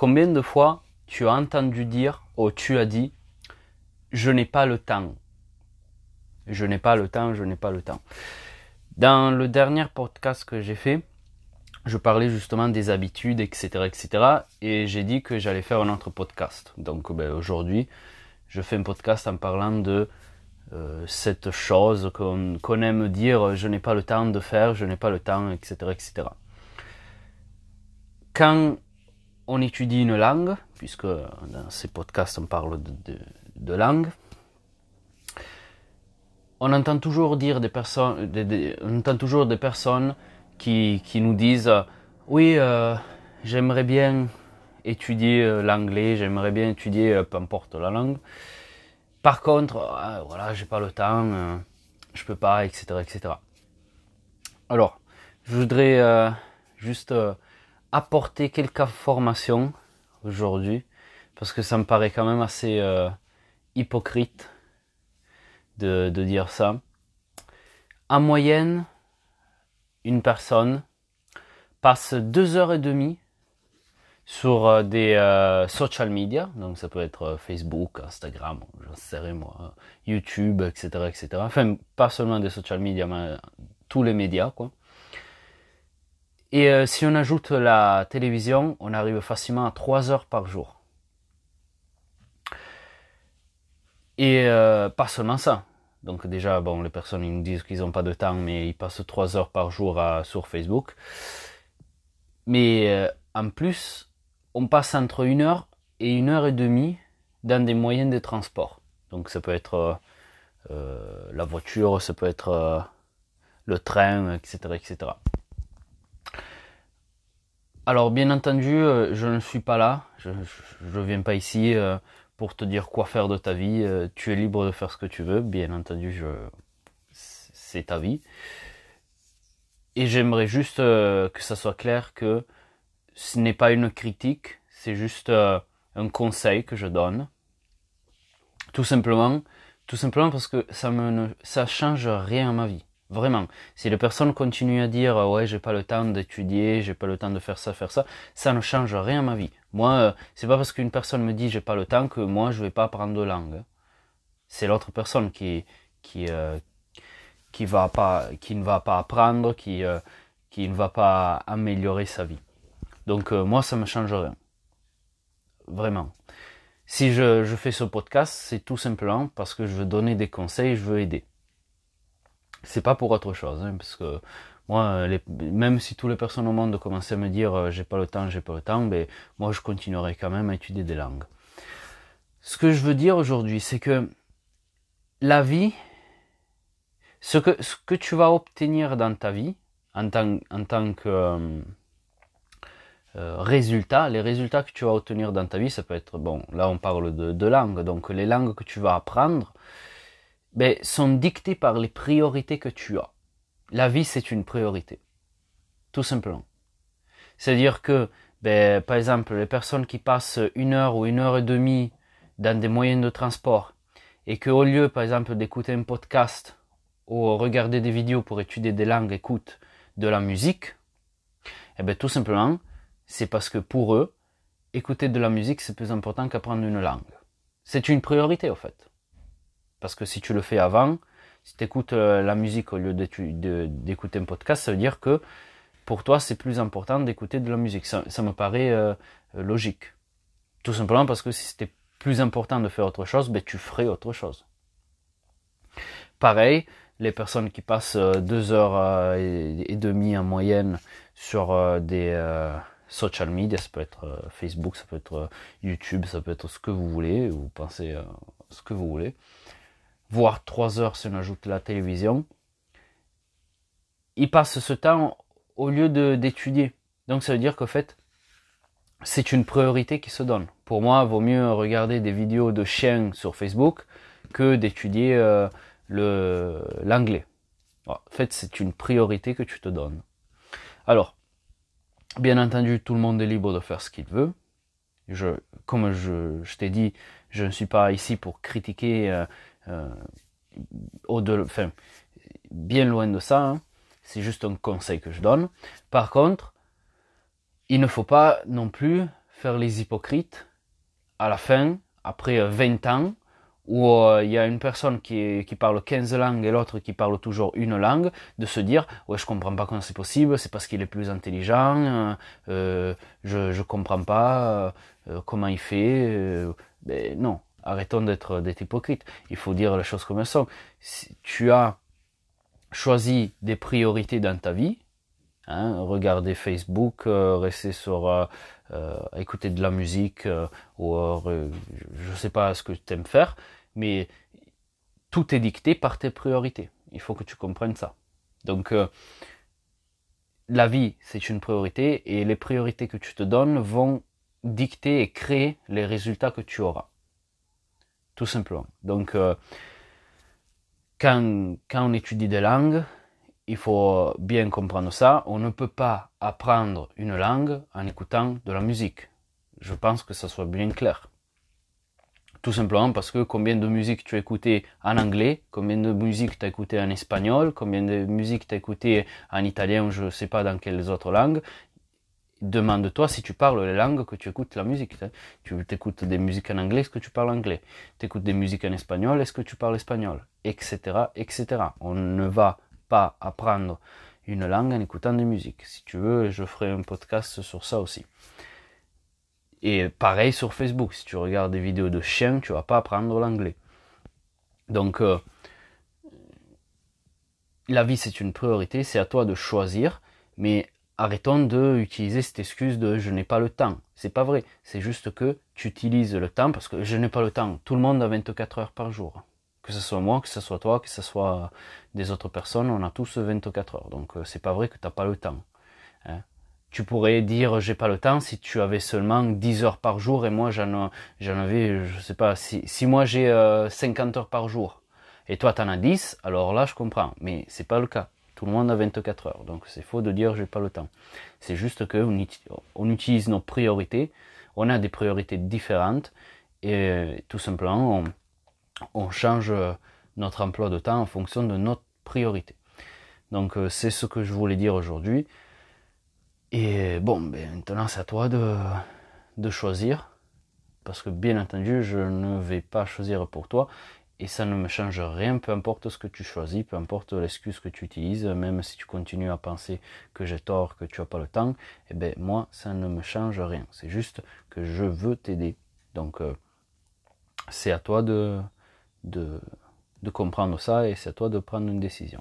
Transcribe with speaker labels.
Speaker 1: Combien de fois tu as entendu dire, ou tu as dit, je n'ai pas le temps? Je n'ai pas le temps, je n'ai pas le temps. Dans le dernier podcast que j'ai fait, je parlais justement des habitudes, etc., etc. Et j'ai dit que j'allais faire un autre podcast. Donc ben, aujourd'hui, je fais un podcast en parlant de euh, cette chose qu'on aime dire, je n'ai pas le temps de faire, je n'ai pas le temps, etc., etc. Quand on étudie une langue, puisque dans ces podcasts on parle de, langue, on entend toujours dire des personnes, on entend toujours des personnes qui, qui nous disent oui, euh, j'aimerais bien étudier euh, l'anglais, j'aimerais bien étudier euh, peu importe la langue. Par contre, voilà, j'ai pas le temps, je peux pas, etc., etc. Alors, je voudrais juste apporter quelques informations aujourd'hui parce que ça me paraît quand même assez hypocrite de, de dire ça. En moyenne, une personne passe deux heures et demie sur euh, des euh, social media, donc ça peut être euh, Facebook, Instagram, j'en sais moi, YouTube, etc., etc. Enfin, pas seulement des social media, mais tous les médias, quoi. Et si on ajoute la télévision, on arrive facilement à trois heures par jour. Et pas seulement ça. Donc déjà, bon, les personnes ils nous disent qu'ils n'ont pas de temps, mais ils passent trois heures par jour sur Facebook. Mais en plus, on passe entre une heure et une heure et demie dans des moyens de transport. Donc ça peut être euh, euh, la voiture, ça peut être euh, le train, etc., etc. Alors bien entendu, je ne suis pas là, je ne viens pas ici pour te dire quoi faire de ta vie. tu es libre de faire ce que tu veux, bien entendu, c'est ta vie. Et j'aimerais juste que ça soit clair que ce n'est pas une critique, c'est juste euh, un conseil que je donne. Tout simplement, tout simplement parce que ça me ça change rien à ma vie. Vraiment. Si les personnes continuent à dire ouais j'ai pas le temps d'étudier, j'ai pas le temps de faire ça, faire ça, ça ne change rien à ma vie. Moi, euh, c'est pas parce qu'une personne me dit j'ai pas le temps que moi je vais pas apprendre de langue. C'est l'autre personne qui qui euh, qui va pas qui ne va pas apprendre, qui qui ne va pas améliorer sa vie. Donc euh, moi, ça me change rien. Vraiment. Si je, fais ce podcast, c'est tout simplement parce que je veux donner des conseils, je veux aider. C'est pas pour autre chose, hein, parce que moi, même si toutes les personnes au monde commençaient à me dire euh, j'ai pas le temps, j'ai pas le temps, mais ben, moi je continuerai quand même à étudier des langues. Ce que je veux dire aujourd'hui, c'est que la vie, ce que, ce que tu vas obtenir dans ta vie, en tant, en tant que, euh, euh, résultats, les résultats que tu vas obtenir dans ta vie, ça peut être, bon, là on parle de, de langue, donc les langues que tu vas apprendre, ben, sont dictées par les priorités que tu as. La vie, c'est une priorité. Tout simplement. C'est-à-dire que, ben, par exemple, les personnes qui passent une heure ou une heure et demie dans des moyens de transport, et qu'au lieu, par exemple, d'écouter un podcast ou regarder des vidéos pour étudier des langues, écoutent de la musique, eh ben, tout simplement, c'est parce que pour eux, écouter de la musique, c'est plus important qu'apprendre une langue. C'est une priorité, au fait. Parce que si tu le fais avant, si tu écoutes euh, la musique au lieu d'écouter un podcast, ça veut dire que pour toi, c'est plus important d'écouter de la musique. Ça, me paraît euh, logique. Tout simplement parce que si c'était plus important de faire autre chose, ben, tu ferais autre chose. Pareil, les personnes qui passent euh, deux heures et demie en moyenne sur des, social media, ça peut être Facebook, ça peut être YouTube, ça peut être ce que vous voulez, vous pensez ce que vous voulez. Voire trois heures si on ajoute la télévision. Il passe ce temps au lieu d'étudier. Donc ça veut dire qu'en fait, c'est une priorité qui se donne. Pour moi, il vaut mieux regarder des vidéos de chiens sur Facebook que d'étudier l'anglais. En fait, c'est une priorité que tu te donnes. Alors, Bien entendu, tout le monde est libre de faire ce qu'il veut. Je, comme je, je t'ai dit, je ne suis pas ici pour critiquer euh, euh, au de, enfin, bien loin de ça. Hein. C'est juste un conseil que je donne. Par contre, il ne faut pas non plus faire les hypocrites à la fin, après 20 ans, où euh, il y a une personne qui, qui parle 15 langues et l'autre qui parle toujours une langue, de se dire ouais je comprends pas comment c'est possible, c'est parce qu'il est plus intelligent, euh, euh je je comprends pas euh, comment il fait, ben non, arrêtons d'être d'être hypocrite. Il faut dire les choses comme elles sont. Tu as choisi des priorités dans ta vie, hein, regarder Facebook, rester sur écouter de la musique ou je sais pas ce que tu aimes faire, mais tout est dicté par tes priorités. Il faut que tu comprennes ça. Donc, euh, la vie, c'est une priorité et les priorités que tu te donnes vont dicter et créer les résultats que tu auras. Tout simplement. Donc, euh, quand, quand on étudie des langues, il faut bien comprendre ça. On ne peut pas apprendre une langue en écoutant de la musique. Je pense que ça soit bien clair. Tout simplement parce que combien de musique tu as écouté en anglais, combien de musique tu as écouté en espagnol, combien de musique tu as écouté en italien ou je ne sais pas dans quelles autres langues. Demande-toi si tu parles les langues que tu écoutes la musique. Tu écoutes des musiques en anglais, est-ce que tu parles anglais? Tu écoutes des musiques en espagnol, est-ce que tu parles espagnol? Etc. etc. On ne va pas apprendre une langue en écoutant des musiques. Si tu veux, je ferai un podcast sur ça aussi. Et pareil sur Facebook, si tu regardes des vidéos de chiens, tu vas pas apprendre l'anglais. Donc, euh, la vie c'est une priorité, c'est à toi de choisir, mais arrêtons de utiliser cette excuse de je n'ai pas le temps. C'est pas vrai, c'est juste que tu utilises le temps parce que je n'ai pas le temps. Tout le monde a 24 heures par jour. Que ce soit moi, que ce soit toi, que ce soit des autres personnes, on a tous 24 heures. Donc euh, c'est pas vrai que tu n'as pas le temps. Hein tu pourrais dire j'ai pas le temps si tu avais seulement 10 heures par jour et moi j'en avais je sais pas si, moi j'ai 50 euh, heures par jour et toi tu en as 10 alors là je comprends mais c'est pas le cas tout le monde a 24 heures. Donc c'est faux de dire j'ai pas le temps. C'est juste que on, utilise nos priorités. On a des priorités différentes et euh, tout simplement on, on change notre emploi de temps en fonction de notre priorité. Donc euh, c'est ce que je voulais dire aujourd'hui. Et bon, ben, maintenant c'est à toi de, de choisir. Parce que bien entendu, je ne vais pas choisir pour toi. Et ça ne me change rien, peu importe ce que tu choisis, peu importe l'excuse que tu utilises, même si tu continues à penser que j'ai tort, que tu n'as pas le temps, eh ben moi, ça ne me change rien. C'est juste que je veux t'aider. Donc, euh, c'est à toi de, de comprendre ça et c'est à toi de prendre une décision.